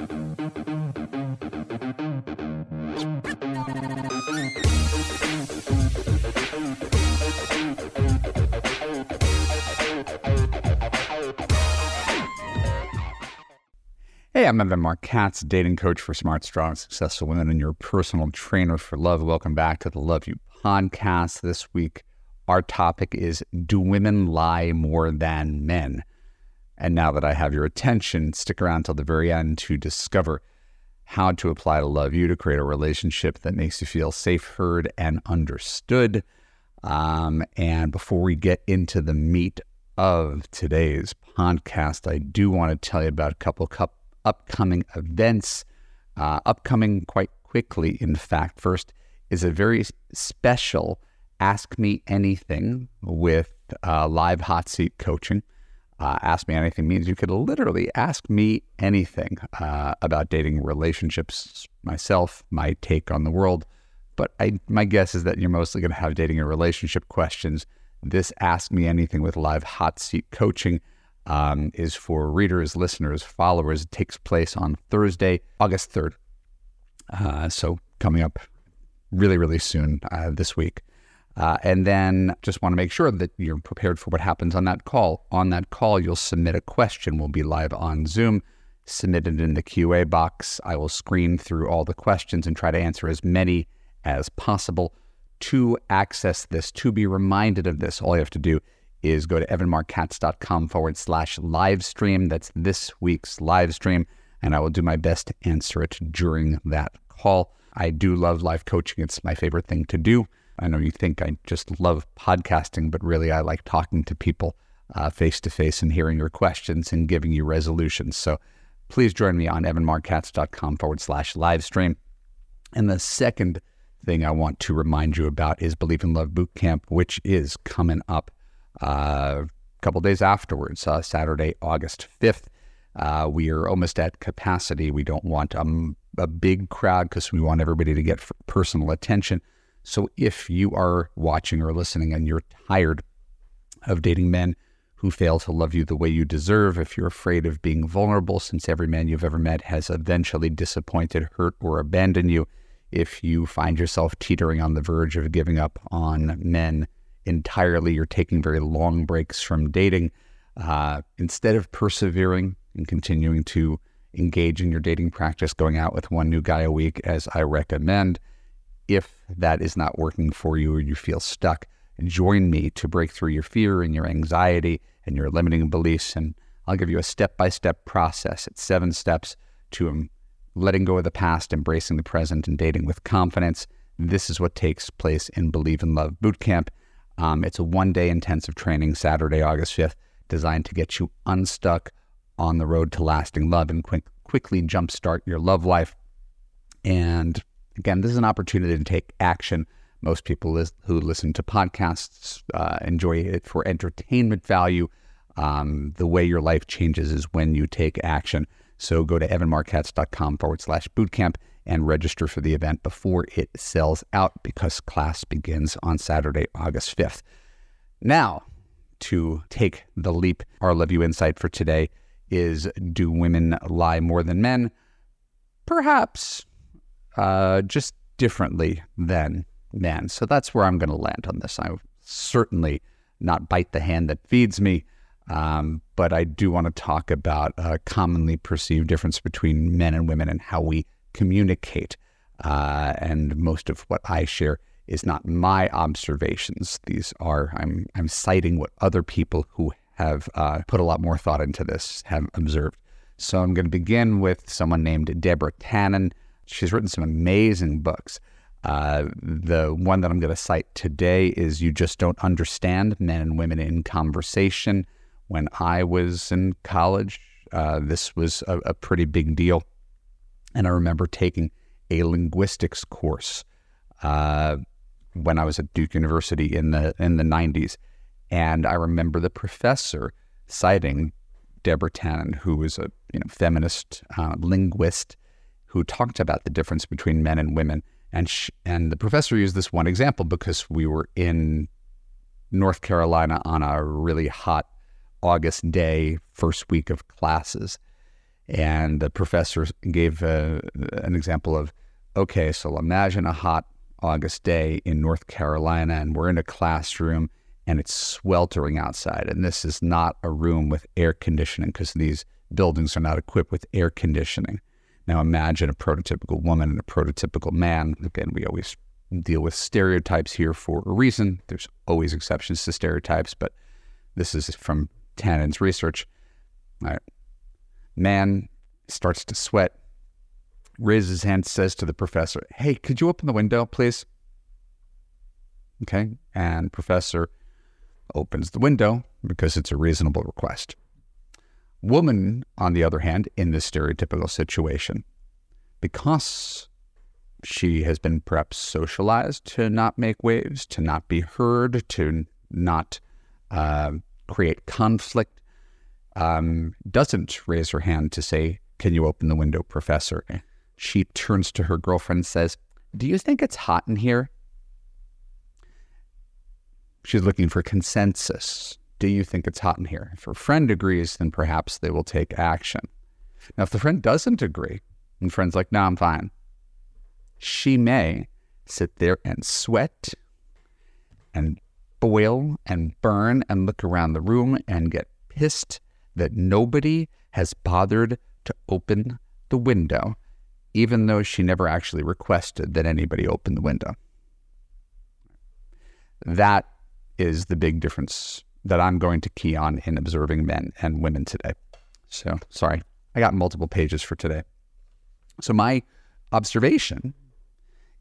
Hey, I'm Evan Marc Katz, dating coach for smart, strong, successful women, and your personal trainer for love. Welcome back to the Love U podcast. This week, our topic is Do women lie more than men? And now that I have your attention, stick around till the very end to discover how to apply to Love U to create a relationship that makes you feel safe, heard, and understood. Um, and before we get into the meat of today's podcast, I do want to tell you about a couple cup upcoming events, uh, upcoming quite quickly, in fact. First is a very special Ask Me Anything with uh, live hot seat coaching. Uh, ask me anything means you could literally ask me anything uh, about dating relationships, myself, my take on the world. But I, my guess is that you're mostly going to have dating and relationship questions. This Ask Me Anything with live hot seat coaching um, is for readers, listeners, followers. It takes place on Thursday, August 3rd. Uh, so coming up really, really soon uh, this week. Uh, and then just want to make sure that you're prepared for what happens on that call. On that call, you'll submit a question. We'll be live on Zoom. Submit it in the QA box. I will screen through all the questions and try to answer as many as possible. To access this, to be reminded of this, all you have to do is go to evanmarckatz.com forward slash live stream. That's this week's live stream, and I will do my best to answer it during that call. I do love live coaching, it's my favorite thing to do. I know you think I just love podcasting, but really I like talking to people face to face and hearing your questions and giving you resolutions. So please join me on evanmarckatz.com forward slash live stream. And the second thing I want to remind you about is Believe in Love Bootcamp, which is coming up uh, a couple days afterwards, uh, Saturday, August 5th. Uh, we are almost at capacity. We don't want um, a big crowd because we want everybody to get personal attention. So if you are watching or listening and you're tired of dating men who fail to love you the way you deserve, if you're afraid of being vulnerable, since every man you've ever met has eventually disappointed, hurt, or abandoned you, if you find yourself teetering on the verge of giving up on men entirely, you're taking very long breaks from dating, uh, instead of persevering and continuing to engage in your dating practice, going out with one new guy a week, as I recommend, if that is not working for you or you feel stuck, join me to break through your fear and your anxiety and your limiting beliefs. And I'll give you a step by step process. It's seven steps to um, letting go of the past, embracing the present, and dating with confidence. This is what takes place in Believe in Love Bootcamp. Um, it's a one day intensive training, Saturday, August 5th, designed to get you unstuck on the road to lasting love and quick, quickly jumpstart your love life. And again, this is an opportunity to take action. Most people who listen to podcasts uh, enjoy it for entertainment value. Um, the way your life changes is when you take action. So go to evanmarckatz.com forward slash bootcamp and register for the event before it sells out because class begins on Saturday, August 5th. Now, to take the leap, our Love U insight for today is Do women lie more than men? Perhaps, uh, just differently than men. So that's where I'm going to land on this. I certainly not bite the hand that feeds me. Um, but I do want to talk about a commonly perceived difference between men and women and how we communicate. Uh, and most of what I share is not my observations. These are I'm I'm citing what other people who have uh, put a lot more thought into this have observed. So I'm going to begin with someone named Deborah Tannen. She's written some amazing books. Uh, the one that I'm going to cite today is "You Just Don't Understand: Men and Women in Conversation." When I was in college, uh, this was a, a pretty big deal. And I remember taking a linguistics course uh, when I was at Duke University in the in the 90s. And I remember the professor citing Deborah Tannen, who was a you know, feminist uh, linguist who talked about the difference between men and women. And, and the professor used this one example because we were in North Carolina on a really hot August day, first week of classes. And the professor gave uh, an example of okay, so imagine a hot August day in North Carolina, and we're in a classroom and it's sweltering outside. And this is not a room with air conditioning because these buildings are not equipped with air conditioning. Now imagine a prototypical woman and a prototypical man. Again, we always deal with stereotypes here for a reason. There's always exceptions to stereotypes, but this is from Tannen's research. All right. Man starts to sweat, raises his hand, says to the professor, Hey, could you open the window, please? Okay. And professor opens the window because it's a reasonable request. Woman, on the other hand, in this stereotypical situation, because she has been perhaps socialized to not make waves, to not be heard, to not uh, create conflict, um, doesn't raise her hand to say, Can you open the window, Professor? She turns to her girlfriend and says, Do you think it's hot in here? She's looking for consensus. Do you think it's hot in here? If her friend agrees, then perhaps they will take action. Now, if the friend doesn't agree, and friend's like, no, I'm fine, she may sit there and sweat and boil and burn and look around the room and get pissed that nobody has bothered to open the window, even though she never actually requested that anybody open the window. That is the big difference that I'm going to key on in observing men and women today. So, sorry, I got multiple pages for today. So, my observation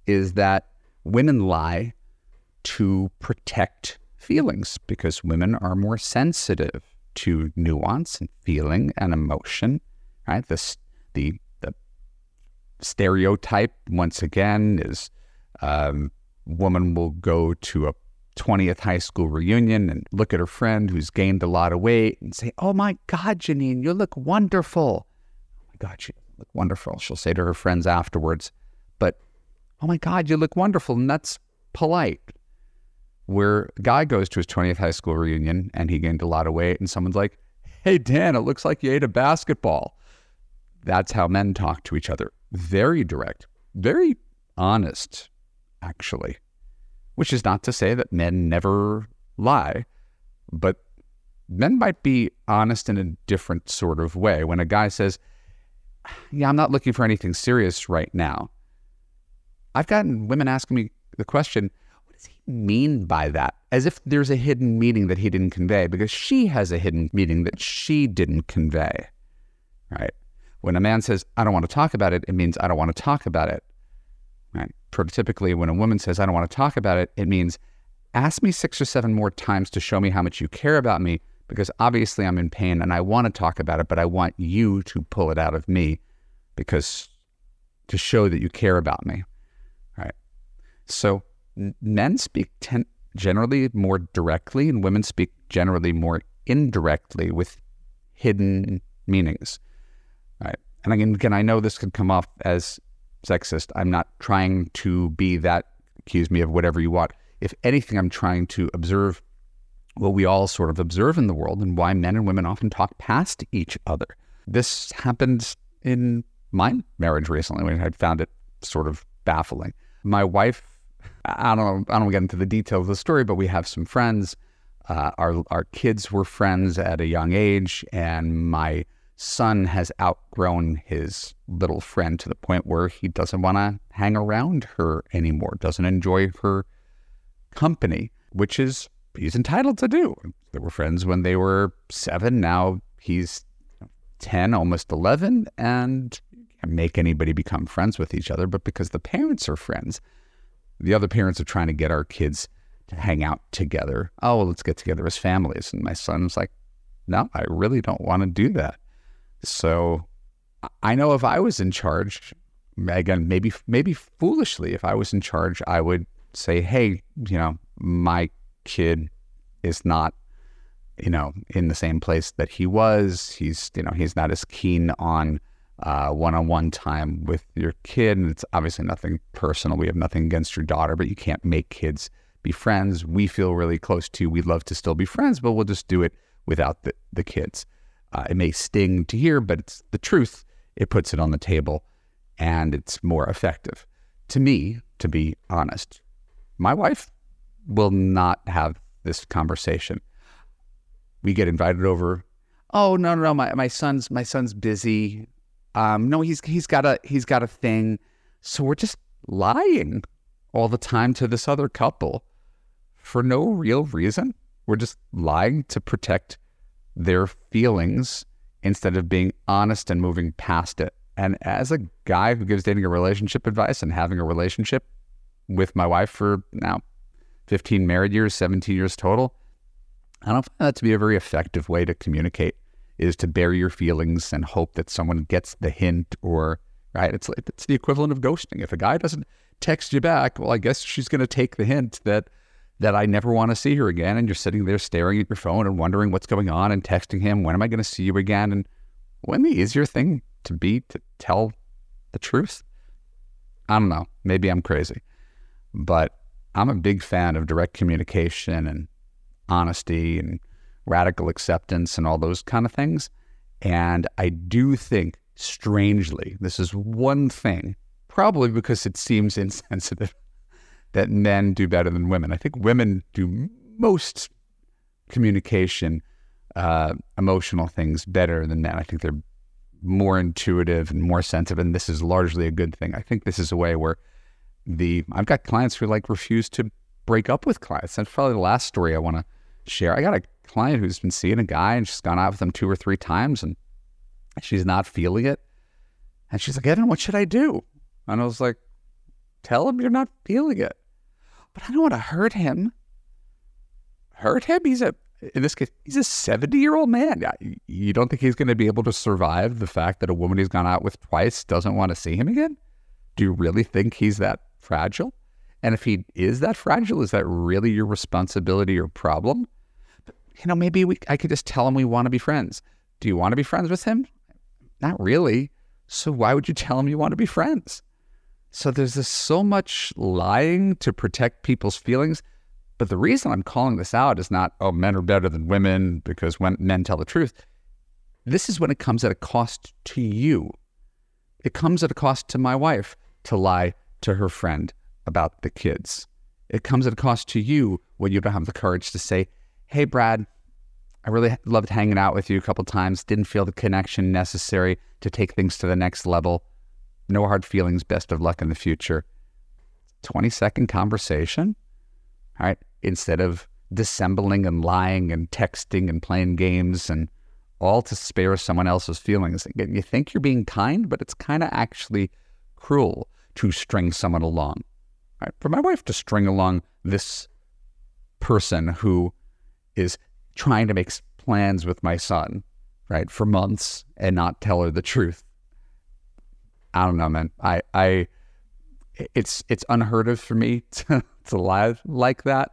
is that women lie to protect feelings because women are more sensitive to nuance and feeling and emotion, right? This, the, the stereotype, once again, is um, woman will go to a 20th high school reunion and look at her friend who's gained a lot of weight and say, Oh my God, Janine, you look wonderful. Oh my God, you look wonderful. She'll say to her friends afterwards, But oh my God, you look wonderful. And that's polite. Where a guy goes to his 20th high school reunion and he gained a lot of weight, and someone's like, Hey, Dan, it looks like you ate a basketball. That's how men talk to each other. Very direct, very honest, actually which is not to say that men never lie, but men might be honest in a different sort of way. When a guy says, Yeah, I'm not looking for anything serious right now, I've gotten women asking me the question, What does he mean by that? As if there's a hidden meaning that he didn't convey, because she has a hidden meaning that she didn't convey. Right? When a man says, I don't want to talk about it, it means I don't want to talk about it. Right? Prototypically, when a woman says, I don't want to talk about it, it means ask me six or seven more times to show me how much you care about me because obviously I'm in pain and I want to talk about it, but I want you to pull it out of me because to show that you care about me. Right. So men speak ten- generally more directly and women speak generally more indirectly with hidden meanings. Right. And again, again, I know this could come off as sexist. I'm not trying to be that, accuse me of whatever you want. If anything, I'm trying to observe what we all sort of observe in the world and why men and women often talk past each other. This happened in my marriage recently when I found it sort of baffling. My wife, I don't know, I don't get into the details of the story, but we have some friends. Uh, our our kids were friends at a young age, and my son has outgrown his little friend to the point where he doesn't want to hang around her anymore, doesn't enjoy her company, which is he's entitled to do. They were friends when they were seven. Now he's 10, almost 11, and make anybody become friends with each other. But because the parents are friends, the other parents are trying to get our kids to hang out together. Oh, well, let's get together as families. And my son's like, no, I really don't want to do that. So I know if I was in charge, again, maybe maybe foolishly, if I was in charge, I would say, hey, you know, my kid is not, you know, in the same place that he was. He's, you know, he's not as keen on uh, one-on-one time with your kid, and it's obviously nothing personal. We have nothing against your daughter, but you can't make kids be friends. We feel really close to. We'd love to still be friends, but we'll just do it without the, the kids. Uh, it may sting to hear, but it's the truth. it puts it on the table and it's more effective. To me, to be honest, my wife will not have this conversation. We get invited over. Oh no, no, no, my, my son's my son's busy. Um, no, he's he's got a he's got a thing. So we're just lying all the time to this other couple for no real reason. We're just lying to protect their feelings instead of being honest and moving past it. And as a guy who gives dating a relationship advice and having a relationship with my wife for now 15 married years, 17 years total, I don't find that to be a very effective way to communicate is to bury your feelings and hope that someone gets the hint or right it's it's the equivalent of ghosting if a guy doesn't text you back well i guess she's going to take the hint that that I never want to see her again. And you're sitting there staring at your phone and wondering what's going on and texting him, when am I going to see you again? And when the easier thing to be to tell the truth? I don't know. Maybe I'm crazy. But I'm a big fan of direct communication and honesty and radical acceptance and all those kind of things. And I do think, strangely, this is one thing, probably because it seems insensitive that men do better than women. I think women do most communication, uh, emotional things better than men. I think they're more intuitive and more sensitive, and this is largely a good thing. I think this is a way where the I've got clients who like refuse to break up with clients. That's probably the last story I want to share. I got a client who's been seeing a guy and she's gone out with him two or three times and she's not feeling it. And she's like, Evan, what should I do? And I was like, tell him you're not feeling it but I don't want to hurt him. Hurt him? He's a in this case, he's a 70 year old man. You don't think he's going to be able to survive the fact that a woman he's gone out with twice doesn't want to see him again? Do you really think he's that fragile? And if he is that fragile, is that really your responsibility or problem? You know, maybe we, I could just tell him we want to be friends. Do you want to be friends with him? Not really. So why would you tell him you want to be friends? So there's this so much lying to protect people's feelings. But the reason I'm calling this out is not, oh, men are better than women because when men tell the truth. This is when it comes at a cost to you. It comes at a cost to my wife to lie to her friend about the kids. It comes at a cost to you when you don't have the courage to say, hey, Brad, I really loved hanging out with you a couple times, didn't feel the connection necessary to take things to the next level. No hard feelings. Best of luck in the future. 20 second conversation. All right. Instead of dissembling and lying and texting and playing games and all to spare someone else's feelings. Again, you think you're being kind, but it's kind of actually cruel to string someone along. Right? For my wife to string along this person who is trying to make plans with my son, right, for months and not tell her the truth I don't know, man. I, I, it's it's unheard of for me to, to lie like that,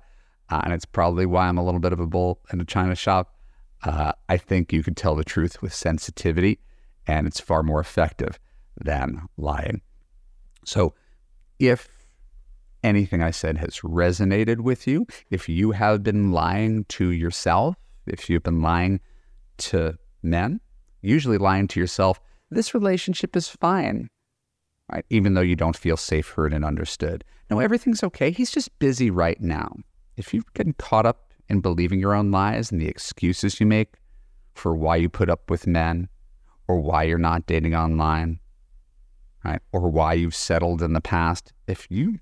uh, and it's probably why I'm a little bit of a bull in a china shop. Uh, I think you can tell the truth with sensitivity, and it's far more effective than lying. So, if anything I said has resonated with you, if you have been lying to yourself, if you've been lying to men, usually lying to yourself this relationship is fine, right? Even though you don't feel safe, heard, and understood. No, everything's okay. He's just busy right now. If you've getting caught up in believing your own lies and the excuses you make for why you put up with men or why you're not dating online, right? Or why you've settled in the past, if you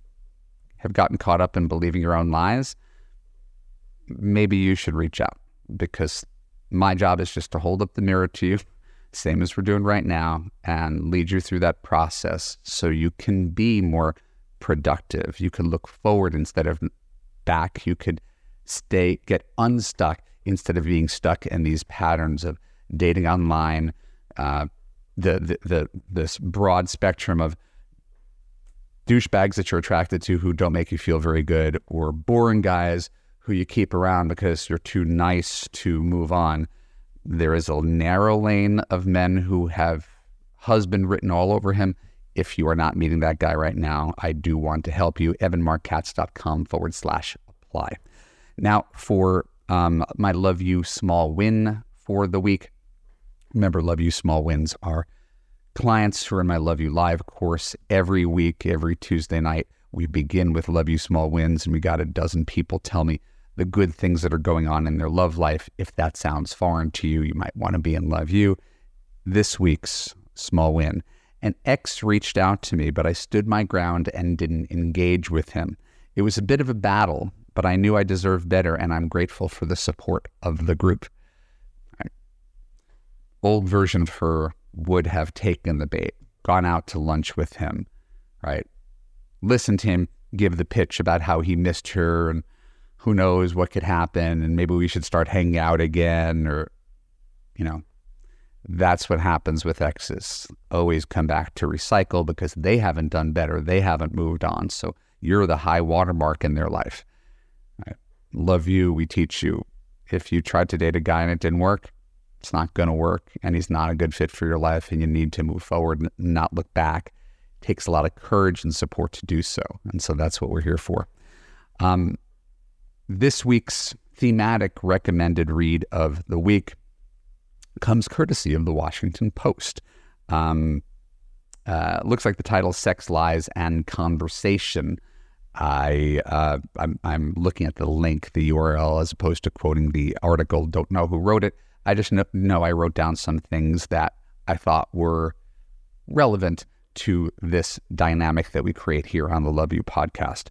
have gotten caught up in believing your own lies, maybe you should reach out because my job is just to hold up the mirror to you same as we're doing right now, and lead you through that process so you can be more productive. You can look forward instead of back. You could stay, get unstuck instead of being stuck in these patterns of dating online, uh, the, the, the this broad spectrum of douchebags that you're attracted to who don't make you feel very good, or boring guys who you keep around because you're too nice to move on. There is a narrow lane of men who have husband written all over him. If you are not meeting that guy right now, I do want to help you. evanmarckatz.com forward slash apply. Now, for um, my Love U small win for the week, remember, Love U small wins are clients who are in my Love U Live course every week, every Tuesday night. We begin with Love U Small Wins, and we got a dozen people tell me the good things that are going on in their love life. If that sounds foreign to you, you might want to be in Love U. This week's small win. An ex reached out to me, but I stood my ground and didn't engage with him. It was a bit of a battle, but I knew I deserved better, and I'm grateful for the support of the group. Old version of her would have taken the bait, gone out to lunch with him, right? Listened to him give the pitch about how he missed her and who knows what could happen and maybe we should start hanging out again or you know that's what happens with exes. Always come back to recycle because they haven't done better. They haven't moved on. So you're the high watermark in their life. Love U. We teach you. If you tried to date a guy and it didn't work it's not going to work and he's not a good fit for your life and you need to move forward and not look back. It takes a lot of courage and support to do so. And so that's what we're here for. Um, this week's thematic recommended read of the week comes courtesy of the washington post um, uh, looks like the title sex lies and conversation I uh, I'm, I'm, looking at the link, the URL, as opposed to quoting the article. Don't know who wrote it. I just know, know I wrote down some things that I thought were relevant to this dynamic that we create here on the Love U podcast.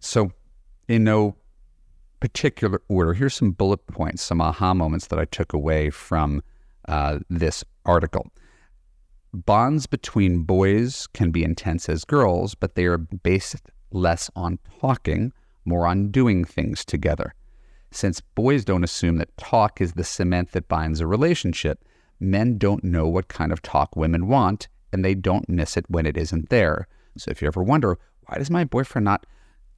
So, in no particular order, here's some bullet points, some aha moments that I took away from uh, this article. Bonds between boys can be intense as girls, but they are based less on talking, more on doing things together. Since boys don't assume that talk is the cement that binds a relationship, men don't know what kind of talk women want, and they don't miss it when it isn't there. So if you ever wonder, why does my boyfriend not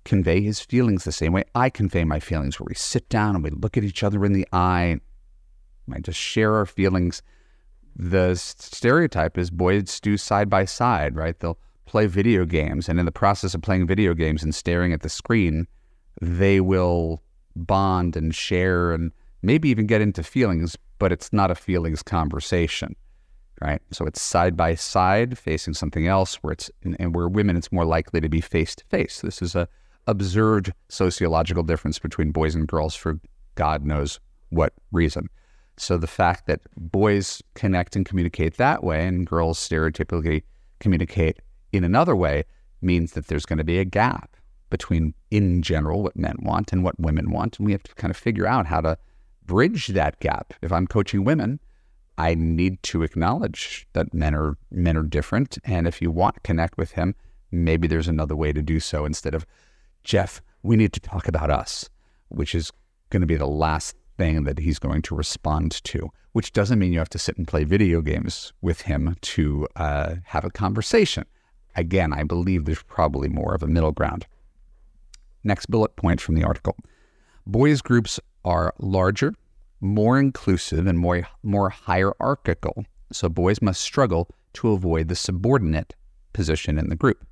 convey his feelings the same way I convey my feelings, where we sit down and we look at each other in the eye, I just share our feelings. The stereotype is boys do side by side, right? They'll play video games, and in the process of playing video games and staring at the screen, they will bond and share and maybe even get into feelings, but it's not a feelings conversation, right? So it's side by side facing something else where it's, and where women, it's more likely to be face to face. This is a observed sociological difference between boys and girls for God knows what reason. So the fact that boys connect and communicate that way and girls stereotypically communicate in another way means that there's going to be a gap between, in general, what men want and what women want. And we have to kind of figure out how to bridge that gap. If I'm coaching women, I need to acknowledge that men are men are different. And if you want to connect with him, maybe there's another way to do so instead of, Jeff, we need to talk about us, which is going to be the last thing that he's going to respond to, which doesn't mean you have to sit and play video games with him to uh, have a conversation. Again, I believe there's probably more of a middle ground. Next bullet point from the article boys' groups are larger, more inclusive, and more, more hierarchical, so boys must struggle to avoid the subordinate position in the group.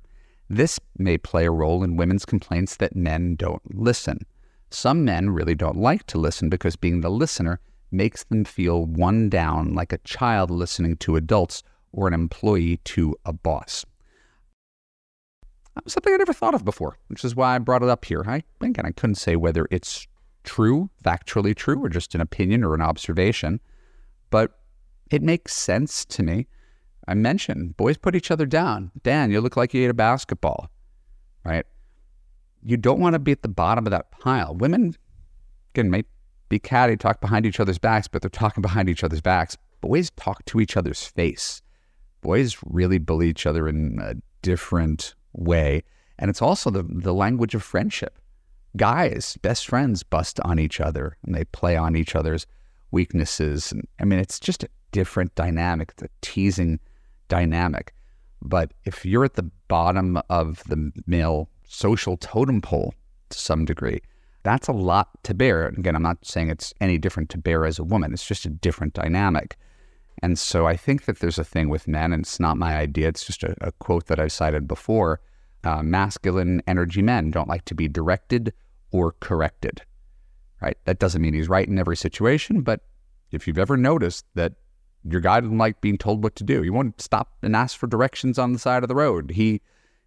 This may play a role in women's complaints that men don't listen. Some men really don't like to listen because being the listener makes them feel one down like a child listening to adults or an employee to a boss something I never thought of before, which is why I brought it up here. I again, I couldn't say whether it's true, factually true, or just an opinion or an observation, but it makes sense to me. I mentioned boys put each other down. Dan, you look like you ate a basketball, right? You don't want to be at the bottom of that pile. Women, again, may be catty, talk behind each other's backs, but they're talking behind each other's backs. Boys talk to each other's face. Boys really bully each other in a different way. And it's also the, the language of friendship. Guys, best friends, bust on each other and they play on each other's weaknesses. And, I mean, it's just a different dynamic, a teasing dynamic. But if you're at the bottom of the male social totem pole to some degree, that's a lot to bear. Again, I'm not saying it's any different to bear as a woman, it's just a different dynamic. And so I think that there's a thing with men, and it's not my idea, it's just a, a quote that I've cited before. Uh, masculine energy men don't like to be directed or corrected, right? That doesn't mean he's right in every situation, but if you've ever noticed that your guy doesn't like being told what to do. He won't stop and ask for directions on the side of the road. He,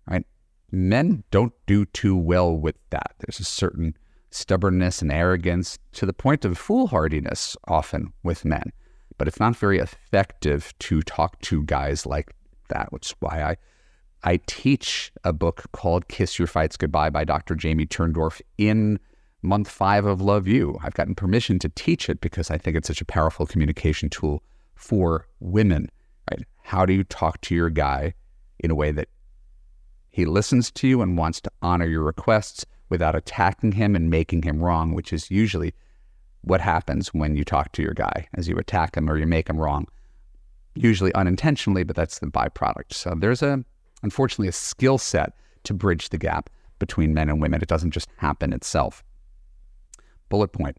right? Men don't do too well with that. There's a certain stubbornness and arrogance to the point of foolhardiness often with men. But it's not very effective to talk to guys like that, which is why I I teach a book called Kiss Your Fights Goodbye by Dr. Jamie Turndorf in month five of Love U. I've gotten permission to teach it because I think it's such a powerful communication tool for women, right? How do you talk to your guy in a way that he listens to you and wants to honor your requests without attacking him and making him wrong, which is usually what happens when you talk to your guy as you attack him or you make him wrong, usually unintentionally, but that's the byproduct. So there's a, unfortunately, a skill set to bridge the gap between men and women. It doesn't just happen itself. Bullet point.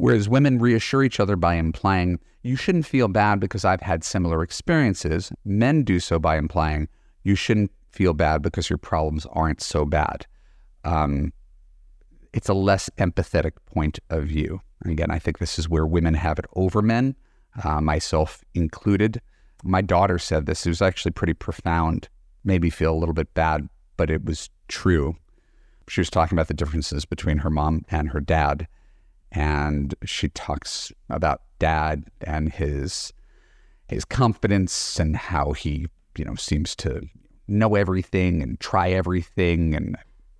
Whereas women reassure each other by implying, you shouldn't feel bad because I've had similar experiences, men do so by implying, you shouldn't feel bad because your problems aren't so bad. Um, it's a less empathetic point of view. And again, I think this is where women have it over men, uh, myself included. My daughter said this. It was actually pretty profound, made me feel a little bit bad, but it was true. She was talking about the differences between her mom and her dad. And she talks about dad and his his confidence and how he, you know, seems to know everything and try everything. And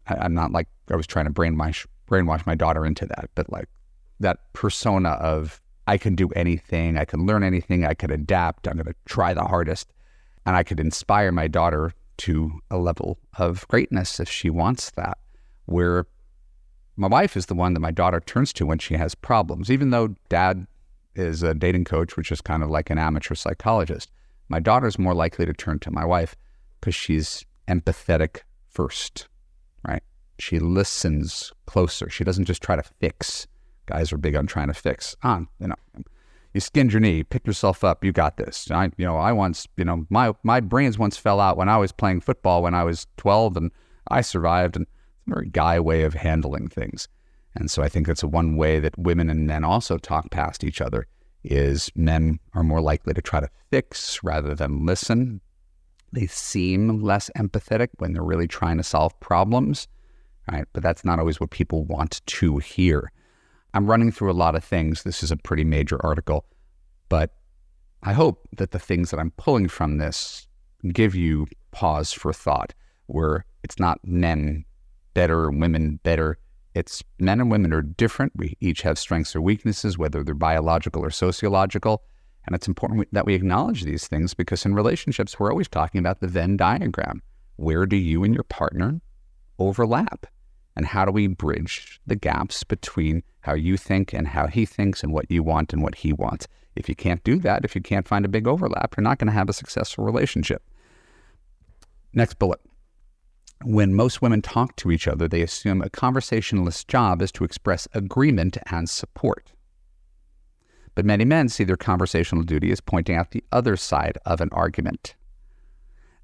I, am not like I was trying to brainwash brainwash my daughter into that, but like that persona of I can do anything, I can learn anything, I can adapt, I'm going to try the hardest, and I could inspire my daughter to a level of greatness if she wants that. Where my wife is the one that my daughter turns to when she has problems, even though dad is a dating coach, which is kind of like an amateur psychologist. My daughter's more likely to turn to my wife because she's empathetic first, right? She listens closer. She doesn't just try to fix. Guys are big on trying to fix. On, you know, you skinned your knee, pick yourself up. You got this. I, you know, I once, you know, my my brains once fell out when I was playing football when I was 12, and I survived. And a guy way of handling things. And so I think that's one way that women and men also talk past each other is men are more likely to try to fix rather than listen. They seem less empathetic when they're really trying to solve problems right? But that's not always what people want to hear. I'm running through a lot of things. This is a pretty major article, but I hope that the things that I'm pulling from this give you pause for thought, where it's not men better, women better. It's men and women are different. We each have strengths or weaknesses, whether they're biological or sociological. And it's important that we acknowledge these things because in relationships, we're always talking about the Venn diagram. Where do you and your partner overlap? And how do we bridge the gaps between how you think and how he thinks and what you want and what he wants? If you can't do that, if you can't find a big overlap, you're not going to have a successful relationship. Next bullet. When most women talk to each other, they assume a conversationalist's job is to express agreement and support. But many men see their conversational duty as pointing out the other side of an argument.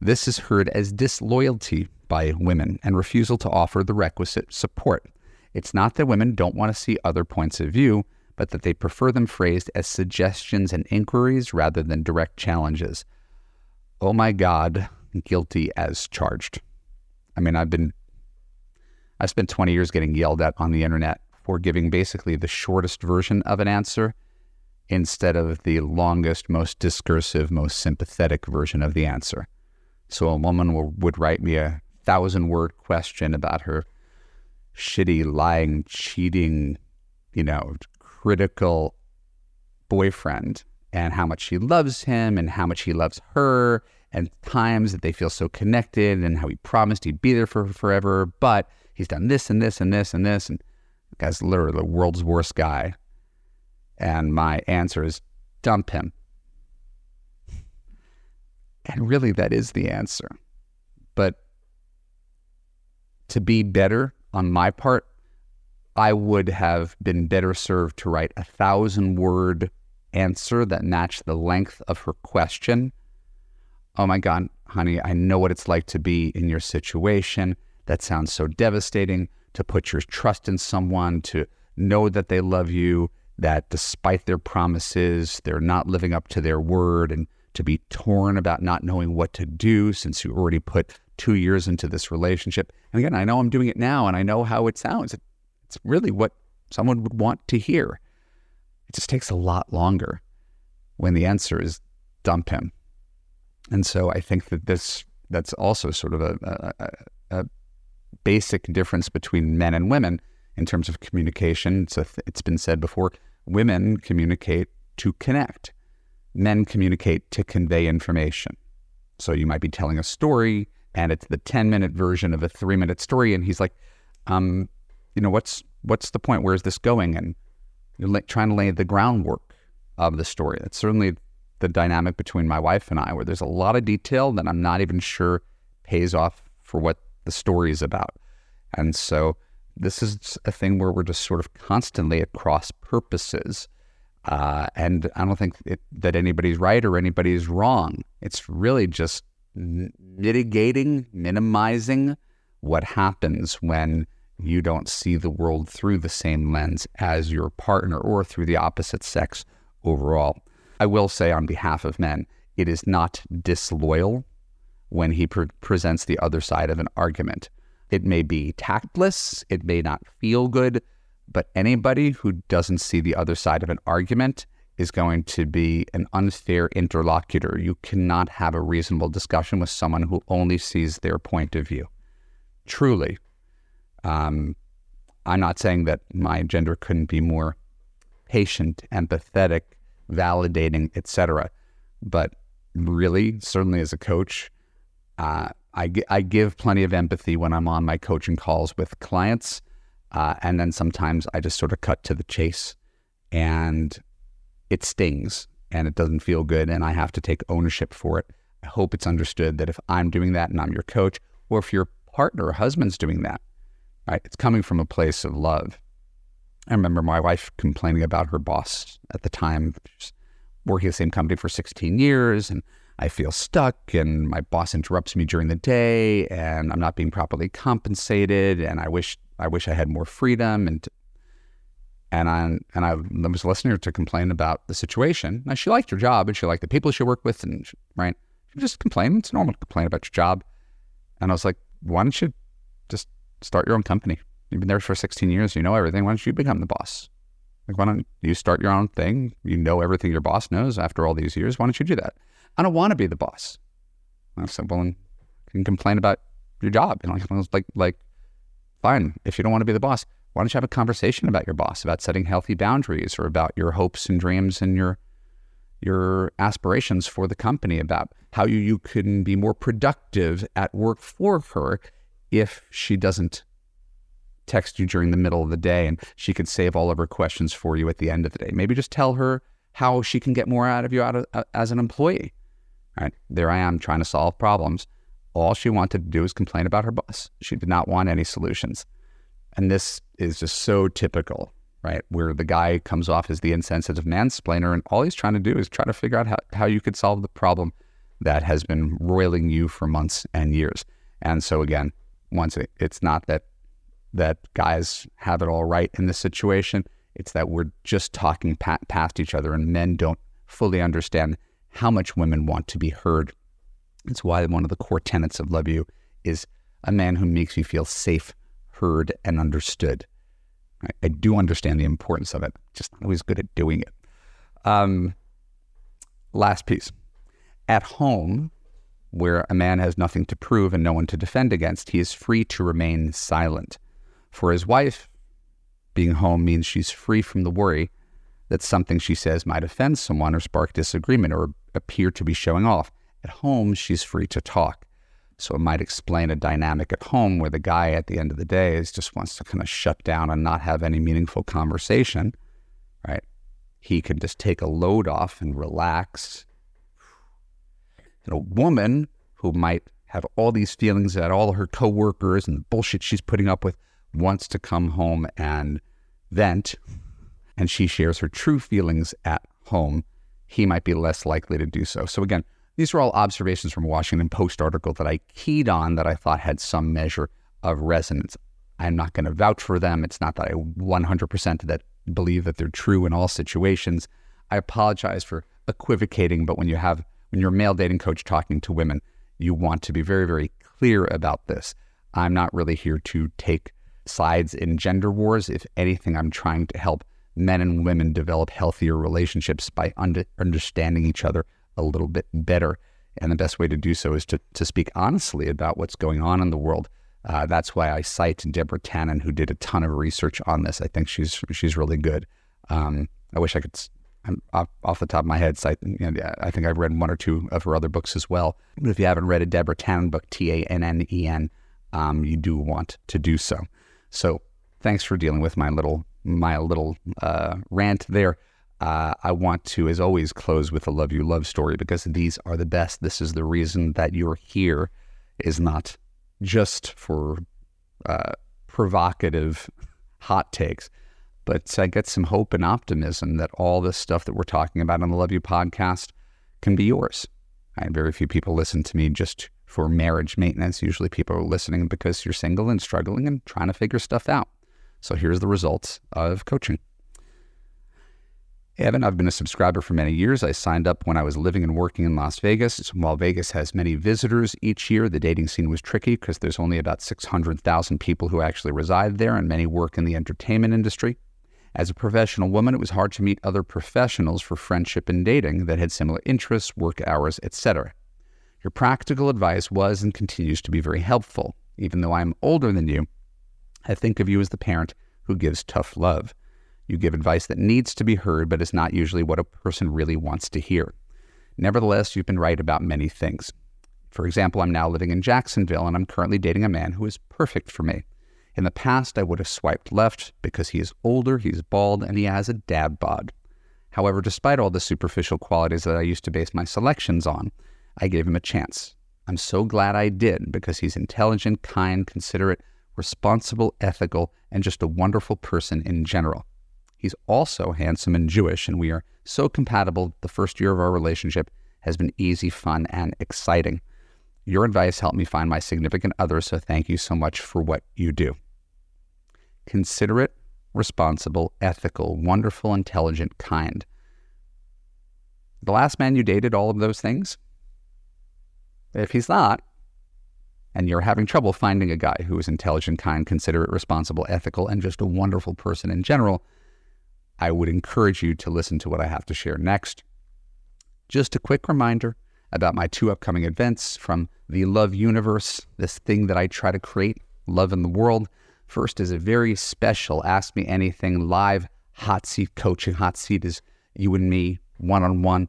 This is heard as disloyalty by women and refusal to offer the requisite support. It's not that women don't want to see other points of view, but that they prefer them phrased as suggestions and inquiries rather than direct challenges. Oh my God, guilty as charged. I mean, I've been, I spent 20 years getting yelled at on the internet for giving basically the shortest version of an answer instead of the longest, most discursive, most sympathetic version of the answer. So a woman will, would write me a thousand word question about her shitty, lying, cheating, you know, critical boyfriend and how much she loves him and how much he loves her and times that they feel so connected and how he promised he'd be there for forever, but he's done this and this and this and this. And the guy's literally the world's worst guy. And my answer is dump him. And really, that is the answer. But to be better on my part, I would have been better served to write a thousand word answer that matched the length of her question. Oh my God, honey, I know what it's like to be in your situation. That sounds so devastating to put your trust in someone, to know that they love you, that despite their promises, they're not living up to their word and to be torn about not knowing what to do since you already put two years into this relationship. And again, I know I'm doing it now and I know how it sounds. It's really what someone would want to hear. It just takes a lot longer when the answer is dump him. And so I think that this that's also sort of a, a, a basic difference between men and women in terms of communication. It's, a, it's been said before women communicate to connect, men communicate to convey information. So you might be telling a story and it's the 10 minute version of a three minute story. And he's like, um, you know, what's, what's the point? Where's this going? And you're like trying to lay the groundwork of the story. That's certainly the dynamic between my wife and I, where there's a lot of detail that I'm not even sure pays off for what the story is about. And so this is a thing where we're just sort of constantly at cross purposes. Uh, and I don't think it, that anybody's right or anybody's wrong. It's really just mitigating, minimizing what happens when you don't see the world through the same lens as your partner or through the opposite sex overall. I will say, on behalf of men, it is not disloyal when he pre- presents the other side of an argument. It may be tactless, it may not feel good, but anybody who doesn't see the other side of an argument is going to be an unfair interlocutor. You cannot have a reasonable discussion with someone who only sees their point of view. Truly. Um, I'm not saying that my gender couldn't be more patient, empathetic, validating, etc. But really, certainly as a coach, uh, I, I give plenty of empathy when I'm on my coaching calls with clients. Uh, and then sometimes I just sort of cut to the chase and it stings and it doesn't feel good. And I have to take ownership for it. I hope it's understood that if I'm doing that and I'm your coach, or if your partner or husband's doing that, right, it's coming from a place of love. I remember my wife complaining about her boss at the time, working the same company for 16 years. And I feel stuck and my boss interrupts me during the day and I'm not being properly compensated and I wish I wish I had more freedom and and I and I was listening to complain about the situation. Now she liked her job and she liked the people she worked with and she, right, she just complained. It's normal to complain about your job. And I was like, why don't you just start your own company? You've been there for 16 years. You know everything. Why don't you become the boss? Like, why don't you start your own thing? You know everything your boss knows after all these years. Why don't you do that? I don't want to be the boss. I said, well, you can complain about your job. You know, I like, like, fine. If you don't want to be the boss, why don't you have a conversation about your boss, about setting healthy boundaries, or about your hopes and dreams and your your aspirations for the company, about how you, you can be more productive at work for her if she doesn't text you during the middle of the day and she could save all of her questions for you at the end of the day. Maybe just tell her how she can get more out of you out of, uh, as an employee. Right there, I am trying to solve problems. All she wanted to do was complain about her boss. She did not want any solutions, and this is just so typical, right? Where the guy comes off as the insensitive mansplainer, and all he's trying to do is try to figure out how, how you could solve the problem that has been roiling you for months and years. And so again, once it, it's not that that guys have it all right in this situation. It's that we're just talking pa- past each other, and men don't fully understand how much women want to be heard. It's why one of the core tenets of Love U is a man who makes you feel safe, heard, and understood. I, I do understand the importance of it, just not always good at doing it. Um, last piece. At home, where a man has nothing to prove and no one to defend against, he is free to remain silent. For his wife, being home means she's free from the worry that something she says might offend someone or spark disagreement or appear to be showing off. At home, she's free to talk. So it might explain a dynamic at home where the guy at the end of the day is just wants to kind of shut down and not have any meaningful conversation, right? He can just take a load off and relax. And a woman who might have all these feelings at all her coworkers and the bullshit she's putting up with wants to come home and vent and she shares her true feelings at home, he might be less likely to do so. So, again, these are all observations from a Washington Post article that I keyed on that I thought had some measure of resonance. I'm not going to vouch for them. It's not that I 100% that believe that they're true in all situations. I apologize for equivocating, but when you have when you're a male dating coach talking to women, you want to be very, very clear about this. I'm not really here to take sides in gender wars. If anything, I'm trying to help men and women develop healthier relationships by under, understanding each other a little bit better. And the best way to do so is to, to speak honestly about what's going on in the world. Uh, that's why I cite Deborah Tannen, who did a ton of research on this. I think she's she's really good. Um, I wish I could, off, off, the top of my head, cite. You know, I think I've read one or two of her other books as well. But if you haven't read a Deborah Tannen book, T A N N E N, um, you do want to do so. So thanks for dealing with my little my little uh, rant there. Uh, I want to, as always, close with a Love U love story because these are the best. This is the reason that you're here, is not just for uh, provocative hot takes, but I get some hope and optimism that all this stuff that we're talking about on the Love U podcast can be yours. I very few people listen to me just for marriage maintenance. Usually people are listening because you're single and struggling and trying to figure stuff out. So here's the results of coaching. Evan, I've been a subscriber for many years. I signed up when I was living and working in Las Vegas. While Vegas has many visitors each year, the dating scene was tricky because there's only about 600,000 people who actually reside there, and many work in the entertainment industry. As a professional woman, it was hard to meet other professionals for friendship and dating that had similar interests, work hours, etc. Your practical advice was and continues to be very helpful. Even though I am older than you, I think of you as the parent who gives tough love. You give advice that needs to be heard, but is not usually what a person really wants to hear. Nevertheless, you've been right about many things. For example, I'm now living in Jacksonville and I'm currently dating a man who is perfect for me. In the past, I would have swiped left because he is older, he's bald, and he has a dad bod. However, despite all the superficial qualities that I used to base my selections on, I gave him a chance. I'm so glad I did because he's intelligent, kind, considerate, responsible, ethical, and just a wonderful person in general. He's also handsome and Jewish, and we are so compatible. The first year of our relationship has been easy, fun, and exciting. Your advice helped me find my significant other, so thank you so much for what you do. Considerate, responsible, ethical, wonderful, intelligent, kind. The last man you dated, all of those things? If he's not, and you're having trouble finding a guy who is intelligent, kind, considerate, responsible, ethical, and just a wonderful person in general, I would encourage you to listen to what I have to share next. Just a quick reminder about my two upcoming events from the Love Universe, this thing that I try to create, Love in the World. First is a very special Ask Me Anything live hot seat coaching. Hot seat is you and me one on one,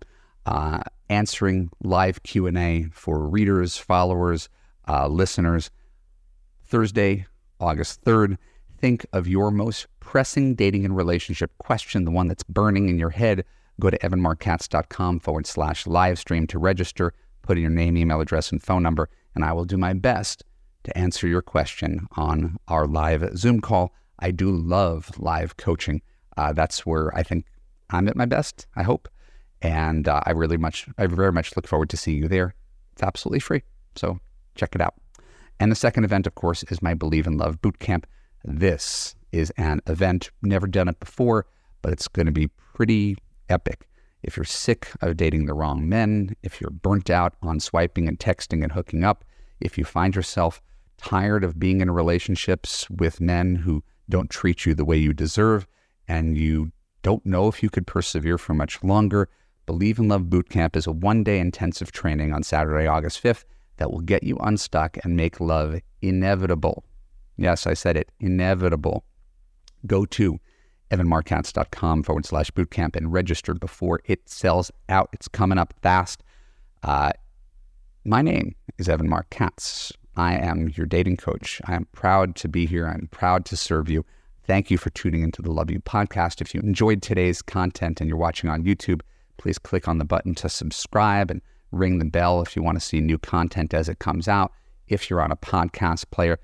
answering live Q and A for readers, followers, uh, listeners. Thursday, August third. Think of your most pressing dating and relationship question, the one that's burning in your head, go to evanmarckatz.com forward slash live stream to register, put in your name, email address, and phone number, and I will do my best to answer your question on our live Zoom call. I do love live coaching. Uh, that's where I think I'm at my best, I hope. And uh, I really much, I very much look forward to seeing you there. It's absolutely free. So check it out. And the second event, of course, is my Believe in Love Bootcamp. This is an event. Never done it before, but it's going to be pretty epic. If you're sick of dating the wrong men, if you're burnt out on swiping and texting and hooking up, if you find yourself tired of being in relationships with men who don't treat you the way you deserve, and you don't know if you could persevere for much longer, Believe in Love Bootcamp is a one day intensive training on Saturday, August 5th that will get you unstuck and make love inevitable. Yes, I said it, inevitable go to evanmarckatz.com forward slash bootcamp and register before it sells out. It's coming up fast. Uh, my name is Evan Marc Katz. I am your dating coach. I am proud to be here. I'm proud to serve you. Thank you for tuning into the Love U podcast. If you enjoyed today's content and you're watching on YouTube, please click on the button to subscribe and ring the bell if you want to see new content as it comes out. If you're on a podcast player,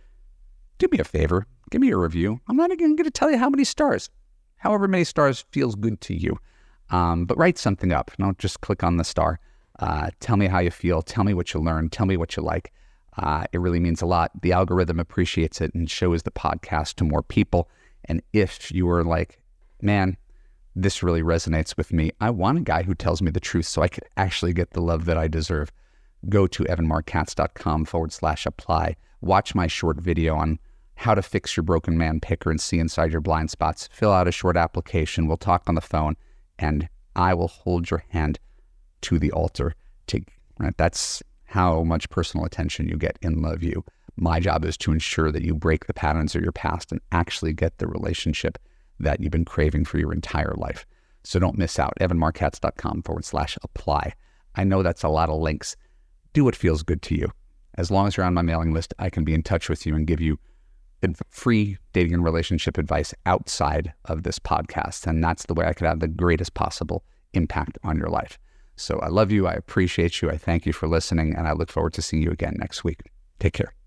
do me a favor, give me a review. I'm not even going to tell you how many stars. However many stars feels good to you. Um, but write something up. Don't just click on the star. Uh, tell me how you feel. Tell me what you learned. Tell me what you like. Uh, it really means a lot. The algorithm appreciates it and shows the podcast to more people. And if you are like man, this really resonates with me. I want a guy who tells me the truth so I can actually get the love that I deserve. Go to evanmarckatz.com forward slash apply. Watch my short video on how to fix your broken man picker and see inside your blind spots. Fill out a short application. We'll talk on the phone and I will hold your hand to the altar. To, right? That's how much personal attention you get in Love U. My job is to ensure that you break the patterns of your past and actually get the relationship that you've been craving for your entire life. So don't miss out. evanmarckatz.com forward slash apply. I know that's a lot of links. Do what feels good to you. As long as you're on my mailing list, I can be in touch with you and give you free dating and relationship advice outside of this podcast. And that's the way I could have the greatest possible impact on your life. So I love you. I appreciate you. I thank you for listening. And I look forward to seeing you again next week. Take care.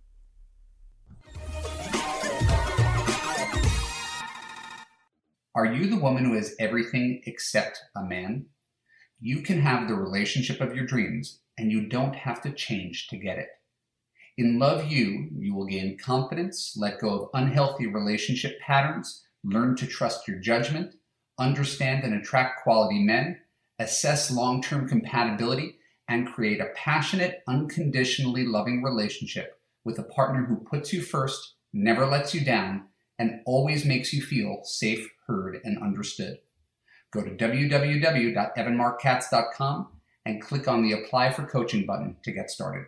Are you the woman who has everything except a man? You can have the relationship of your dreams, and you don't have to change to get it. In Love U, you will gain confidence, let go of unhealthy relationship patterns, learn to trust your judgment, understand and attract quality men, assess long term compatibility, and create a passionate, unconditionally loving relationship with a partner who puts you first, never lets you down, and always makes you feel safe, heard, and understood. Go to www.evanmarckatz.com and click on the Apply for Coaching button to get started.